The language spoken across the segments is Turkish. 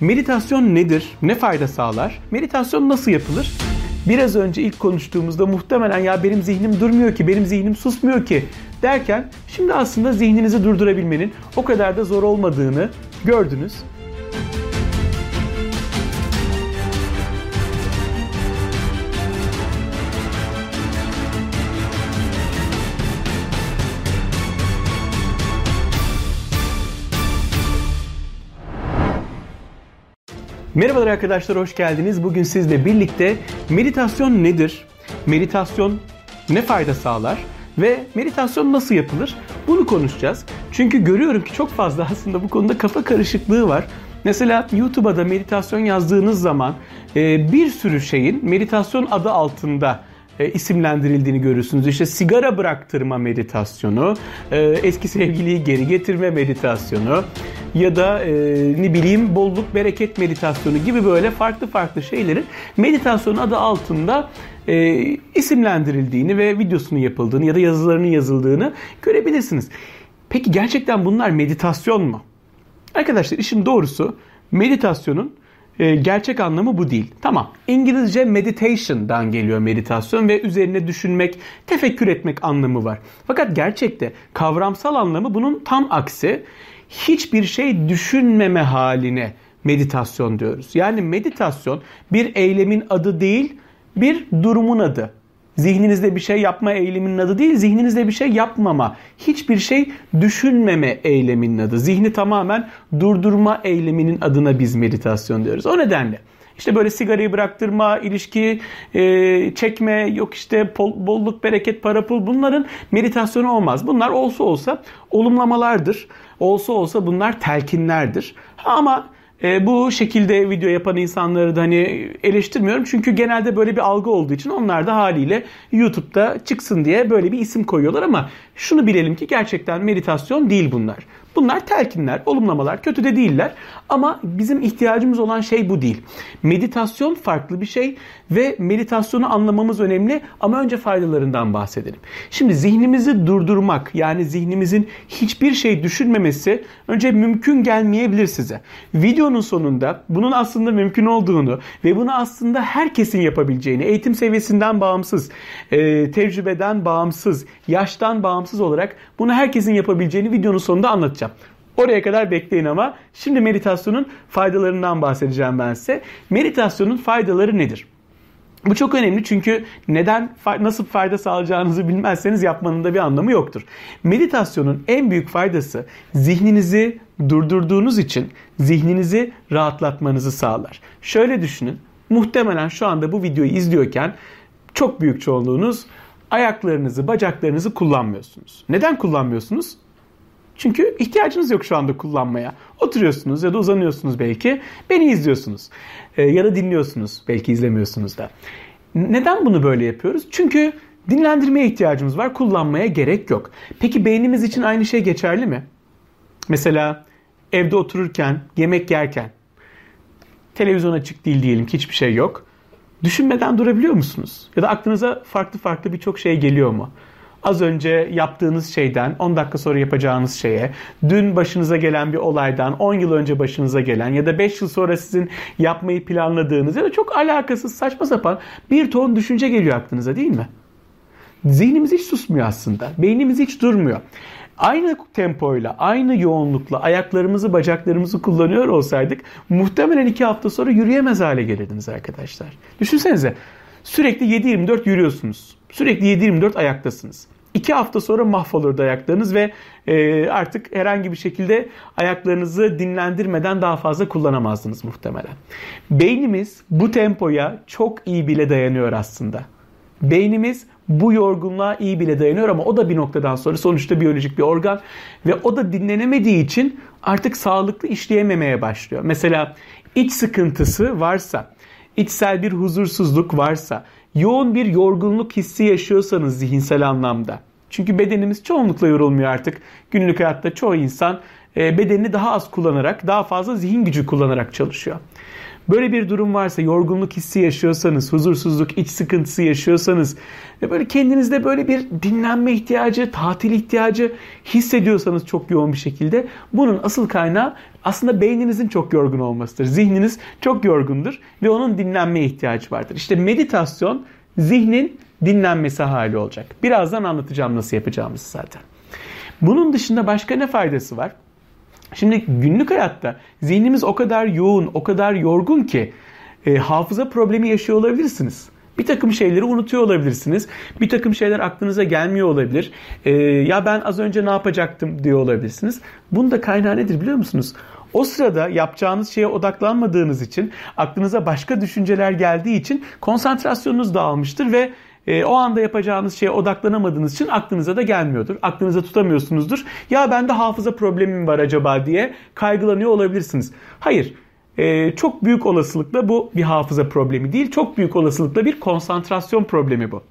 Meditasyon nedir? Ne fayda sağlar? Meditasyon nasıl yapılır? Biraz önce ilk konuştuğumuzda muhtemelen ya benim zihnim durmuyor ki, benim zihnim susmuyor ki derken şimdi aslında zihninizi durdurabilmenin o kadar da zor olmadığını gördünüz. Merhabalar arkadaşlar, hoş geldiniz. Bugün sizle birlikte meditasyon nedir? Meditasyon ne fayda sağlar? Ve meditasyon nasıl yapılır? Bunu konuşacağız. Çünkü görüyorum ki çok fazla aslında bu konuda kafa karışıklığı var. Mesela YouTube'a da meditasyon yazdığınız zaman e, bir sürü şeyin meditasyon adı altında e, isimlendirildiğini görürsünüz. İşte sigara bıraktırma meditasyonu, e, eski sevgiliyi geri getirme meditasyonu ya da e, ne bileyim bolluk bereket meditasyonu gibi böyle farklı farklı şeylerin meditasyon adı altında isimlendirildiğini ve videosunun yapıldığını ya da yazılarının yazıldığını görebilirsiniz. Peki gerçekten bunlar meditasyon mu? Arkadaşlar işin doğrusu meditasyonun e, gerçek anlamı bu değil. Tamam. İngilizce meditation'dan geliyor meditasyon ve üzerine düşünmek, tefekkür etmek anlamı var. Fakat gerçekte kavramsal anlamı bunun tam aksi. Hiçbir şey düşünmeme haline meditasyon diyoruz. Yani meditasyon bir eylemin adı değil, bir durumun adı. Zihninizde bir şey yapma eyleminin adı değil, zihninizde bir şey yapmama, hiçbir şey düşünmeme eyleminin adı. Zihni tamamen durdurma eyleminin adına biz meditasyon diyoruz. O nedenle işte böyle sigarayı bıraktırma, ilişki e, çekme, yok işte bolluk, bereket, para, pul bunların meditasyonu olmaz. Bunlar olsa olsa olumlamalardır. Olsa olsa bunlar telkinlerdir. Ama e, bu şekilde video yapan insanları da hani eleştirmiyorum. Çünkü genelde böyle bir algı olduğu için onlar da haliyle YouTube'da çıksın diye böyle bir isim koyuyorlar ama şunu bilelim ki gerçekten meditasyon değil bunlar. Bunlar telkinler, olumlamalar, kötü de değiller. Ama bizim ihtiyacımız olan şey bu değil. Meditasyon farklı bir şey ve meditasyonu anlamamız önemli ama önce faydalarından bahsedelim. Şimdi zihnimizi durdurmak yani zihnimizin hiçbir şey düşünmemesi önce mümkün gelmeyebilir size. Videonun sonunda bunun aslında mümkün olduğunu ve bunu aslında herkesin yapabileceğini, eğitim seviyesinden bağımsız, e, tecrübeden bağımsız, yaştan bağımsız olarak bunu herkesin yapabileceğini videonun sonunda anlatacağım. Oraya kadar bekleyin ama şimdi meditasyonun faydalarından bahsedeceğim ben size. Meditasyonun faydaları nedir? Bu çok önemli çünkü neden nasıl fayda sağlayacağınızı bilmezseniz yapmanın da bir anlamı yoktur. Meditasyonun en büyük faydası zihninizi durdurduğunuz için zihninizi rahatlatmanızı sağlar. Şöyle düşünün. Muhtemelen şu anda bu videoyu izliyorken çok büyük çoğunluğunuz ayaklarınızı, bacaklarınızı kullanmıyorsunuz. Neden kullanmıyorsunuz? Çünkü ihtiyacınız yok şu anda kullanmaya. Oturuyorsunuz ya da uzanıyorsunuz belki. Beni izliyorsunuz. E, ya da dinliyorsunuz. Belki izlemiyorsunuz da. Neden bunu böyle yapıyoruz? Çünkü dinlendirmeye ihtiyacımız var. Kullanmaya gerek yok. Peki beynimiz için aynı şey geçerli mi? Mesela evde otururken, yemek yerken televizyon açık değil diyelim ki hiçbir şey yok. Düşünmeden durabiliyor musunuz? Ya da aklınıza farklı farklı birçok şey geliyor mu? Az önce yaptığınız şeyden 10 dakika sonra yapacağınız şeye, dün başınıza gelen bir olaydan 10 yıl önce başınıza gelen ya da 5 yıl sonra sizin yapmayı planladığınız ya da çok alakasız saçma sapan bir ton düşünce geliyor aklınıza değil mi? Zihnimiz hiç susmuyor aslında. Beynimiz hiç durmuyor. Aynı tempoyla, aynı yoğunlukla ayaklarımızı, bacaklarımızı kullanıyor olsaydık muhtemelen iki hafta sonra yürüyemez hale gelirdiniz arkadaşlar. Düşünsenize sürekli 7-24 yürüyorsunuz. Sürekli 7-24 ayaktasınız. İki hafta sonra mahvolurdu ayaklarınız ve e, artık herhangi bir şekilde ayaklarınızı dinlendirmeden daha fazla kullanamazdınız muhtemelen. Beynimiz bu tempoya çok iyi bile dayanıyor aslında. Beynimiz bu yorgunluğa iyi bile dayanıyor ama o da bir noktadan sonra sonuçta biyolojik bir organ ve o da dinlenemediği için artık sağlıklı işleyememeye başlıyor. Mesela iç sıkıntısı varsa, içsel bir huzursuzluk varsa, yoğun bir yorgunluk hissi yaşıyorsanız zihinsel anlamda. Çünkü bedenimiz çoğunlukla yorulmuyor artık. Günlük hayatta çoğu insan e, bedenini daha az kullanarak, daha fazla zihin gücü kullanarak çalışıyor. Böyle bir durum varsa, yorgunluk hissi yaşıyorsanız, huzursuzluk, iç sıkıntısı yaşıyorsanız ve böyle kendinizde böyle bir dinlenme ihtiyacı, tatil ihtiyacı hissediyorsanız çok yoğun bir şekilde bunun asıl kaynağı aslında beyninizin çok yorgun olmasıdır. Zihniniz çok yorgundur ve onun dinlenmeye ihtiyacı vardır. İşte meditasyon zihnin dinlenmesi hali olacak. Birazdan anlatacağım nasıl yapacağımızı zaten. Bunun dışında başka ne faydası var? Şimdi günlük hayatta zihnimiz o kadar yoğun, o kadar yorgun ki e, hafıza problemi yaşıyor olabilirsiniz. Bir takım şeyleri unutuyor olabilirsiniz. Bir takım şeyler aklınıza gelmiyor olabilir. E, ya ben az önce ne yapacaktım diyor olabilirsiniz. Bunun da kaynağı nedir biliyor musunuz? O sırada yapacağınız şeye odaklanmadığınız için, aklınıza başka düşünceler geldiği için konsantrasyonunuz dağılmıştır ve e, o anda yapacağınız şeye odaklanamadığınız için aklınıza da gelmiyordur. Aklınıza tutamıyorsunuzdur. Ya bende hafıza problemim var acaba diye kaygılanıyor olabilirsiniz. Hayır. E, çok büyük olasılıkla bu bir hafıza problemi değil. Çok büyük olasılıkla bir konsantrasyon problemi bu.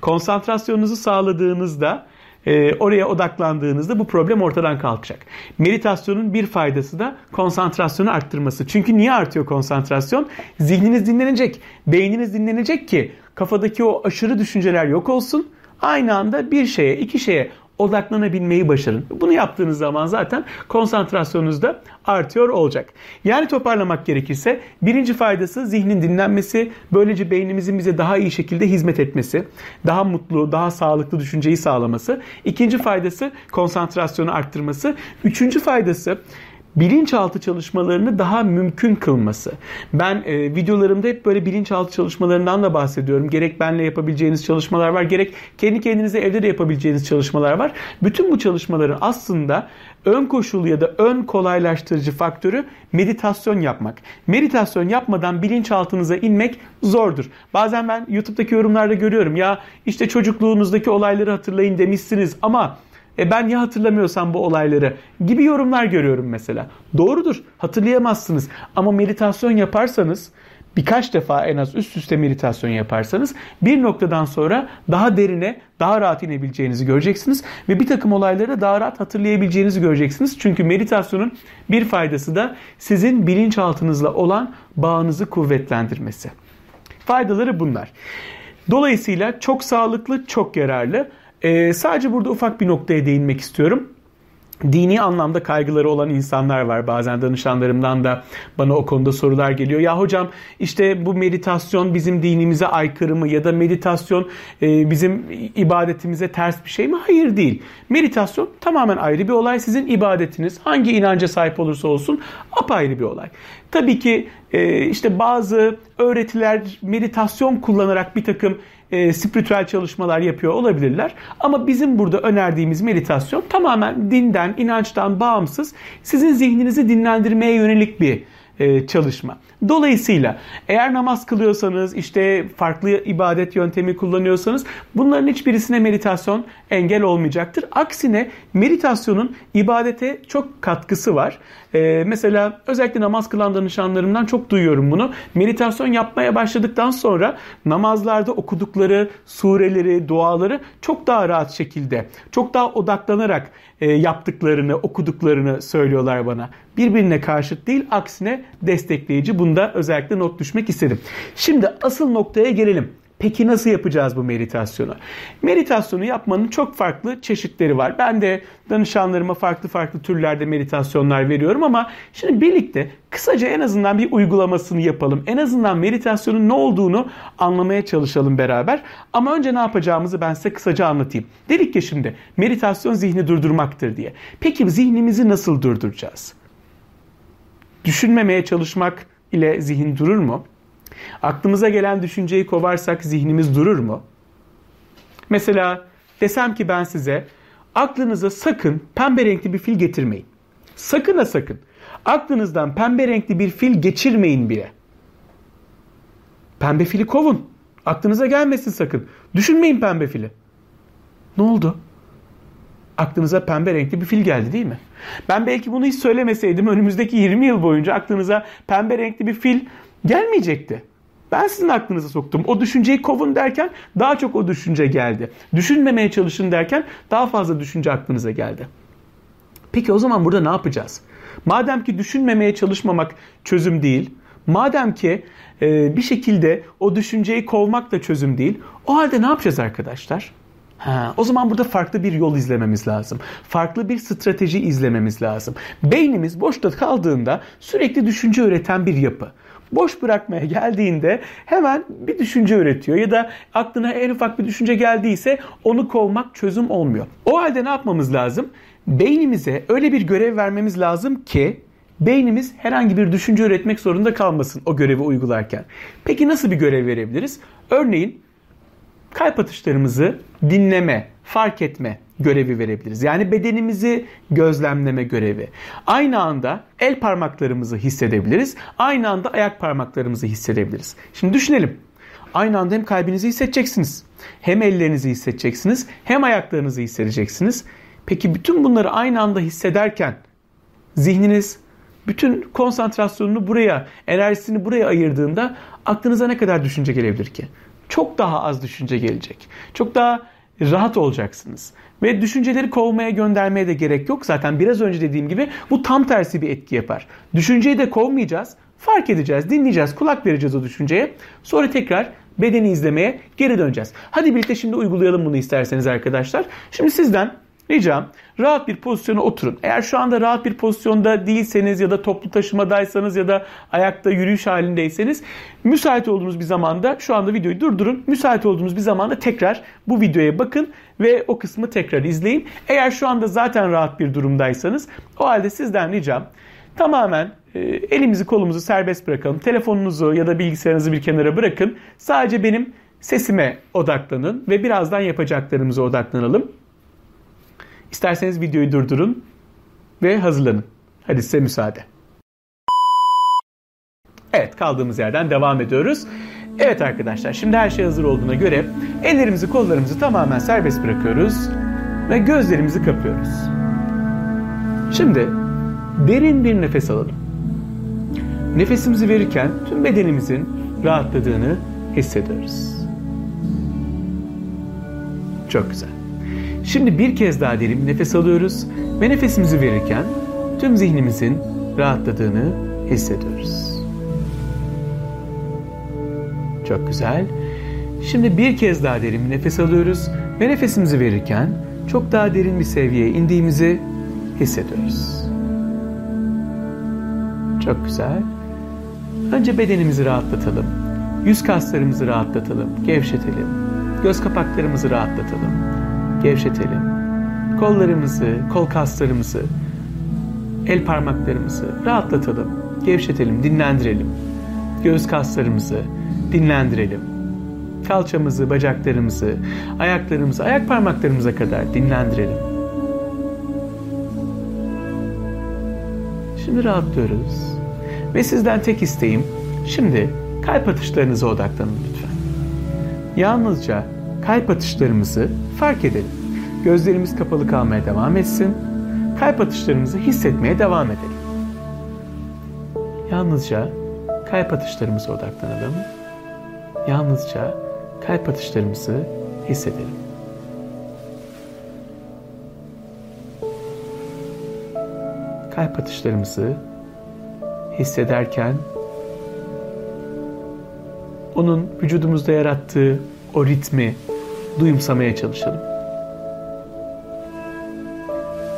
Konsantrasyonunuzu sağladığınızda e, oraya odaklandığınızda bu problem ortadan kalkacak. Meditasyonun bir faydası da konsantrasyonu arttırması. Çünkü niye artıyor konsantrasyon? Zihniniz dinlenecek, beyniniz dinlenecek ki kafadaki o aşırı düşünceler yok olsun. Aynı anda bir şeye, iki şeye odaklanabilmeyi başarın. Bunu yaptığınız zaman zaten konsantrasyonunuz da artıyor olacak. Yani toparlamak gerekirse birinci faydası zihnin dinlenmesi, böylece beynimizin bize daha iyi şekilde hizmet etmesi, daha mutlu, daha sağlıklı düşünceyi sağlaması. İkinci faydası konsantrasyonu arttırması. Üçüncü faydası bilinçaltı çalışmalarını daha mümkün kılması. Ben e, videolarımda hep böyle bilinçaltı çalışmalarından da bahsediyorum. Gerek benle yapabileceğiniz çalışmalar var, gerek kendi kendinize evde de yapabileceğiniz çalışmalar var. Bütün bu çalışmaların aslında ön koşulu ya da ön kolaylaştırıcı faktörü meditasyon yapmak. Meditasyon yapmadan bilinçaltınıza inmek zordur. Bazen ben YouTube'daki yorumlarda görüyorum ya işte çocukluğunuzdaki olayları hatırlayın demişsiniz ama e ben ya hatırlamıyorsam bu olayları gibi yorumlar görüyorum mesela. Doğrudur hatırlayamazsınız ama meditasyon yaparsanız birkaç defa en az üst üste meditasyon yaparsanız bir noktadan sonra daha derine daha rahat inebileceğinizi göreceksiniz ve bir takım olayları daha rahat hatırlayabileceğinizi göreceksiniz. Çünkü meditasyonun bir faydası da sizin bilinçaltınızla olan bağınızı kuvvetlendirmesi. Faydaları bunlar. Dolayısıyla çok sağlıklı, çok yararlı. Ee, sadece burada ufak bir noktaya değinmek istiyorum. Dini anlamda kaygıları olan insanlar var. Bazen danışanlarımdan da bana o konuda sorular geliyor. Ya hocam işte bu meditasyon bizim dinimize aykırı mı? Ya da meditasyon e, bizim ibadetimize ters bir şey mi? Hayır değil. Meditasyon tamamen ayrı bir olay. Sizin ibadetiniz hangi inanca sahip olursa olsun apayrı bir olay. Tabii ki e, işte bazı öğretiler meditasyon kullanarak bir takım e, spiritüel çalışmalar yapıyor olabilirler. Ama bizim burada önerdiğimiz meditasyon tamamen dinden, inançtan bağımsız sizin zihninizi dinlendirmeye yönelik bir e, çalışma. Dolayısıyla eğer namaz kılıyorsanız işte farklı ibadet yöntemi kullanıyorsanız bunların hiçbirisine meditasyon engel olmayacaktır. Aksine meditasyonun ibadete çok katkısı var. Ee, mesela özellikle namaz kılan danışanlarımdan çok duyuyorum bunu. Meditasyon yapmaya başladıktan sonra namazlarda okudukları sureleri, duaları çok daha rahat şekilde, çok daha odaklanarak e, yaptıklarını, okuduklarını söylüyorlar bana. Birbirine karşıt değil, aksine destekleyici. Bunda özellikle not düşmek istedim. Şimdi asıl noktaya gelelim. Peki nasıl yapacağız bu meditasyonu? Meditasyonu yapmanın çok farklı çeşitleri var. Ben de danışanlarıma farklı farklı türlerde meditasyonlar veriyorum ama şimdi birlikte kısaca en azından bir uygulamasını yapalım. En azından meditasyonun ne olduğunu anlamaya çalışalım beraber. Ama önce ne yapacağımızı ben size kısaca anlatayım. Dedik ki şimdi meditasyon zihni durdurmaktır diye. Peki zihnimizi nasıl durduracağız? Düşünmemeye çalışmak ile zihin durur mu? Aklımıza gelen düşünceyi kovarsak zihnimiz durur mu? Mesela desem ki ben size aklınıza sakın pembe renkli bir fil getirmeyin. Sakın ha sakın. Aklınızdan pembe renkli bir fil geçirmeyin bile. Pembe fili kovun. Aklınıza gelmesin sakın. Düşünmeyin pembe fili. Ne oldu? Aklınıza pembe renkli bir fil geldi değil mi? Ben belki bunu hiç söylemeseydim önümüzdeki 20 yıl boyunca aklınıza pembe renkli bir fil gelmeyecekti. Ben sizin aklınıza soktum. O düşünceyi kovun derken daha çok o düşünce geldi. Düşünmemeye çalışın derken daha fazla düşünce aklınıza geldi. Peki o zaman burada ne yapacağız? Madem ki düşünmemeye çalışmamak çözüm değil, Madem ki e, bir şekilde o düşünceyi kovmak da çözüm değil. O halde ne yapacağız arkadaşlar? Ha, o zaman burada farklı bir yol izlememiz lazım. Farklı bir strateji izlememiz lazım. Beynimiz boşta kaldığında sürekli düşünce üreten bir yapı. Boş bırakmaya geldiğinde hemen bir düşünce üretiyor ya da aklına en ufak bir düşünce geldiyse onu kovmak çözüm olmuyor. O halde ne yapmamız lazım? Beynimize öyle bir görev vermemiz lazım ki beynimiz herhangi bir düşünce üretmek zorunda kalmasın o görevi uygularken. Peki nasıl bir görev verebiliriz? Örneğin kalp atışlarımızı dinleme, fark etme görevi verebiliriz. Yani bedenimizi gözlemleme görevi. Aynı anda el parmaklarımızı hissedebiliriz. Aynı anda ayak parmaklarımızı hissedebiliriz. Şimdi düşünelim. Aynı anda hem kalbinizi hissedeceksiniz. Hem ellerinizi hissedeceksiniz. Hem ayaklarınızı hissedeceksiniz. Peki bütün bunları aynı anda hissederken zihniniz bütün konsantrasyonunu buraya, enerjisini buraya ayırdığında aklınıza ne kadar düşünce gelebilir ki? Çok daha az düşünce gelecek. Çok daha rahat olacaksınız. Ve düşünceleri kovmaya göndermeye de gerek yok. Zaten biraz önce dediğim gibi bu tam tersi bir etki yapar. Düşünceyi de kovmayacağız. Fark edeceğiz, dinleyeceğiz, kulak vereceğiz o düşünceye. Sonra tekrar bedeni izlemeye geri döneceğiz. Hadi birlikte şimdi uygulayalım bunu isterseniz arkadaşlar. Şimdi sizden Ricam rahat bir pozisyona oturun. Eğer şu anda rahat bir pozisyonda değilseniz ya da toplu taşımadaysanız ya da ayakta yürüyüş halindeyseniz müsait olduğunuz bir zamanda şu anda videoyu durdurun. Müsait olduğunuz bir zamanda tekrar bu videoya bakın ve o kısmı tekrar izleyin. Eğer şu anda zaten rahat bir durumdaysanız o halde sizden ricam tamamen e, elimizi kolumuzu serbest bırakalım. Telefonunuzu ya da bilgisayarınızı bir kenara bırakın. Sadece benim sesime odaklanın ve birazdan yapacaklarımıza odaklanalım. İsterseniz videoyu durdurun ve hazırlanın. Hadi size müsaade. Evet kaldığımız yerden devam ediyoruz. Evet arkadaşlar şimdi her şey hazır olduğuna göre ellerimizi kollarımızı tamamen serbest bırakıyoruz ve gözlerimizi kapıyoruz. Şimdi derin bir nefes alalım. Nefesimizi verirken tüm bedenimizin rahatladığını hissediyoruz. Çok güzel. Şimdi bir kez daha derin nefes alıyoruz ve nefesimizi verirken tüm zihnimizin rahatladığını hissediyoruz. Çok güzel. Şimdi bir kez daha derin bir nefes alıyoruz ve nefesimizi verirken çok daha derin bir seviyeye indiğimizi hissediyoruz. Çok güzel. Önce bedenimizi rahatlatalım. Yüz kaslarımızı rahatlatalım, gevşetelim. Göz kapaklarımızı rahatlatalım gevşetelim. Kollarımızı, kol kaslarımızı, el parmaklarımızı rahatlatalım, gevşetelim, dinlendirelim. Göğüs kaslarımızı dinlendirelim. Kalçamızı, bacaklarımızı, ayaklarımızı, ayak parmaklarımıza kadar dinlendirelim. Şimdi rahatlıyoruz. Ve sizden tek isteğim şimdi kalp atışlarınıza odaklanın lütfen. Yalnızca kalp atışlarımızı fark edelim. Gözlerimiz kapalı kalmaya devam etsin. Kalp atışlarımızı hissetmeye devam edelim. Yalnızca kalp atışlarımıza odaklanalım. Yalnızca kalp atışlarımızı hissedelim. Kalp atışlarımızı hissederken onun vücudumuzda yarattığı o ritmi duyumsamaya çalışalım.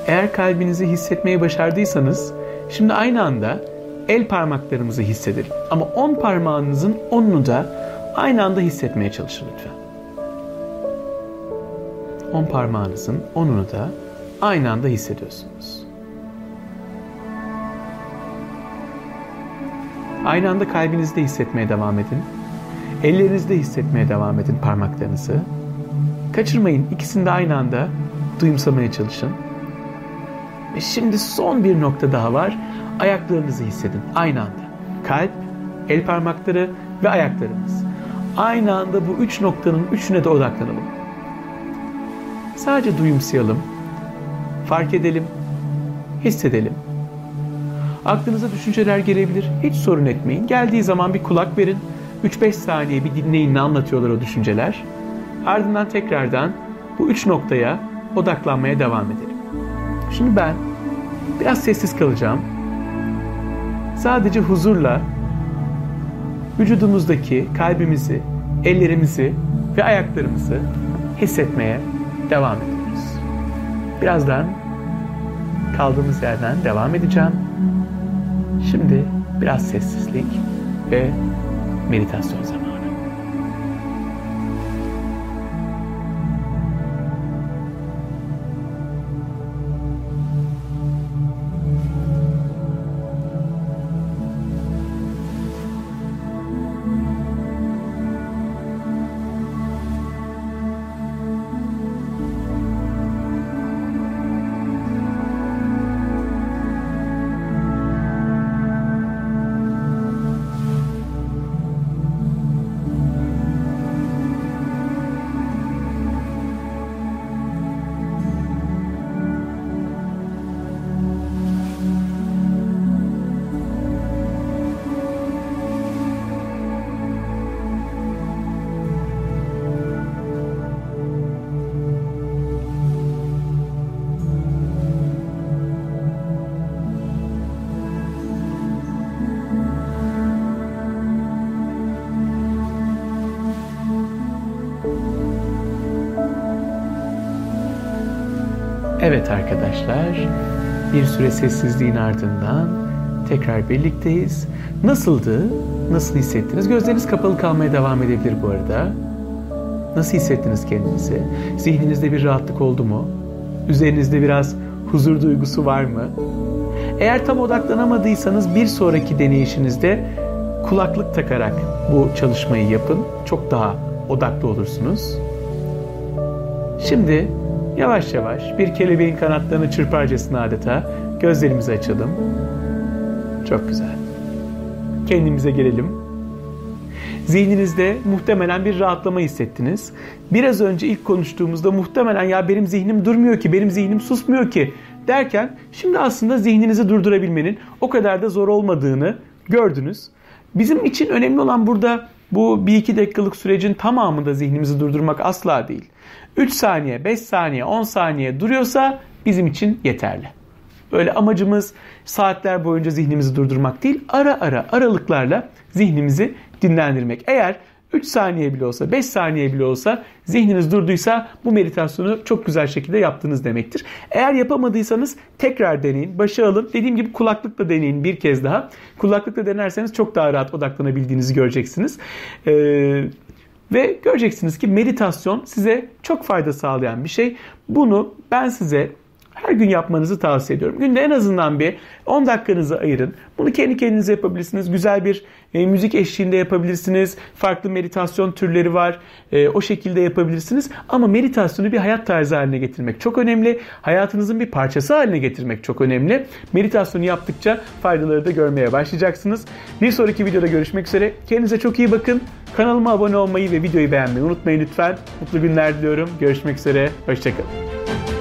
Eğer kalbinizi hissetmeyi başardıysanız şimdi aynı anda el parmaklarımızı hissedelim. Ama 10 parmağınızın 10'unu da aynı anda hissetmeye çalışın lütfen. 10 parmağınızın 10'unu da aynı anda hissediyorsunuz. Aynı anda kalbinizde hissetmeye devam edin. Ellerinizde hissetmeye devam edin parmaklarınızı. Kaçırmayın. İkisini de aynı anda duyumsamaya çalışın. Ve şimdi son bir nokta daha var. Ayaklarınızı hissedin aynı anda. Kalp, el parmakları ve ayaklarımız. Aynı anda bu üç noktanın üçüne de odaklanalım. Sadece duyumsayalım, fark edelim, hissedelim. Aklınıza düşünceler gelebilir, hiç sorun etmeyin. Geldiği zaman bir kulak verin 3-5 saniye bir dinleyin ne anlatıyorlar o düşünceler. Ardından tekrardan bu üç noktaya odaklanmaya devam edelim. Şimdi ben biraz sessiz kalacağım. Sadece huzurla vücudumuzdaki kalbimizi, ellerimizi ve ayaklarımızı hissetmeye devam ediyoruz. Birazdan kaldığımız yerden devam edeceğim. Şimdi biraz sessizlik ve meditasyon zamanı. Evet arkadaşlar, bir süre sessizliğin ardından tekrar birlikteyiz. Nasıldı? Nasıl hissettiniz? Gözleriniz kapalı kalmaya devam edebilir bu arada. Nasıl hissettiniz kendinizi? Zihninizde bir rahatlık oldu mu? Üzerinizde biraz huzur duygusu var mı? Eğer tam odaklanamadıysanız bir sonraki deneyişinizde kulaklık takarak bu çalışmayı yapın. Çok daha odaklı olursunuz. Şimdi Yavaş yavaş bir kelebeğin kanatlarını çırparcasına adeta gözlerimizi açalım. Çok güzel. Kendimize gelelim. Zihninizde muhtemelen bir rahatlama hissettiniz. Biraz önce ilk konuştuğumuzda muhtemelen ya benim zihnim durmuyor ki, benim zihnim susmuyor ki derken şimdi aslında zihninizi durdurabilmenin o kadar da zor olmadığını gördünüz. Bizim için önemli olan burada bu bir iki dakikalık sürecin tamamında zihnimizi durdurmak asla değil. 3 saniye, 5 saniye, 10 saniye duruyorsa bizim için yeterli. Böyle amacımız saatler boyunca zihnimizi durdurmak değil, ara ara aralıklarla zihnimizi dinlendirmek. Eğer 3 saniye bile olsa, 5 saniye bile olsa zihniniz durduysa bu meditasyonu çok güzel şekilde yaptınız demektir. Eğer yapamadıysanız tekrar deneyin, başa alın. Dediğim gibi kulaklıkla deneyin bir kez daha. Kulaklıkla denerseniz çok daha rahat odaklanabildiğinizi göreceksiniz. Ee, ve göreceksiniz ki meditasyon size çok fayda sağlayan bir şey. Bunu ben size her gün yapmanızı tavsiye ediyorum. Günde en azından bir 10 dakikanızı ayırın. Bunu kendi kendinize yapabilirsiniz. Güzel bir e, müzik eşliğinde yapabilirsiniz. Farklı meditasyon türleri var. E, o şekilde yapabilirsiniz. Ama meditasyonu bir hayat tarzı haline getirmek çok önemli. Hayatınızın bir parçası haline getirmek çok önemli. Meditasyonu yaptıkça faydaları da görmeye başlayacaksınız. Bir sonraki videoda görüşmek üzere. Kendinize çok iyi bakın. Kanalıma abone olmayı ve videoyu beğenmeyi unutmayın lütfen. Mutlu günler diliyorum. Görüşmek üzere. Hoşçakalın.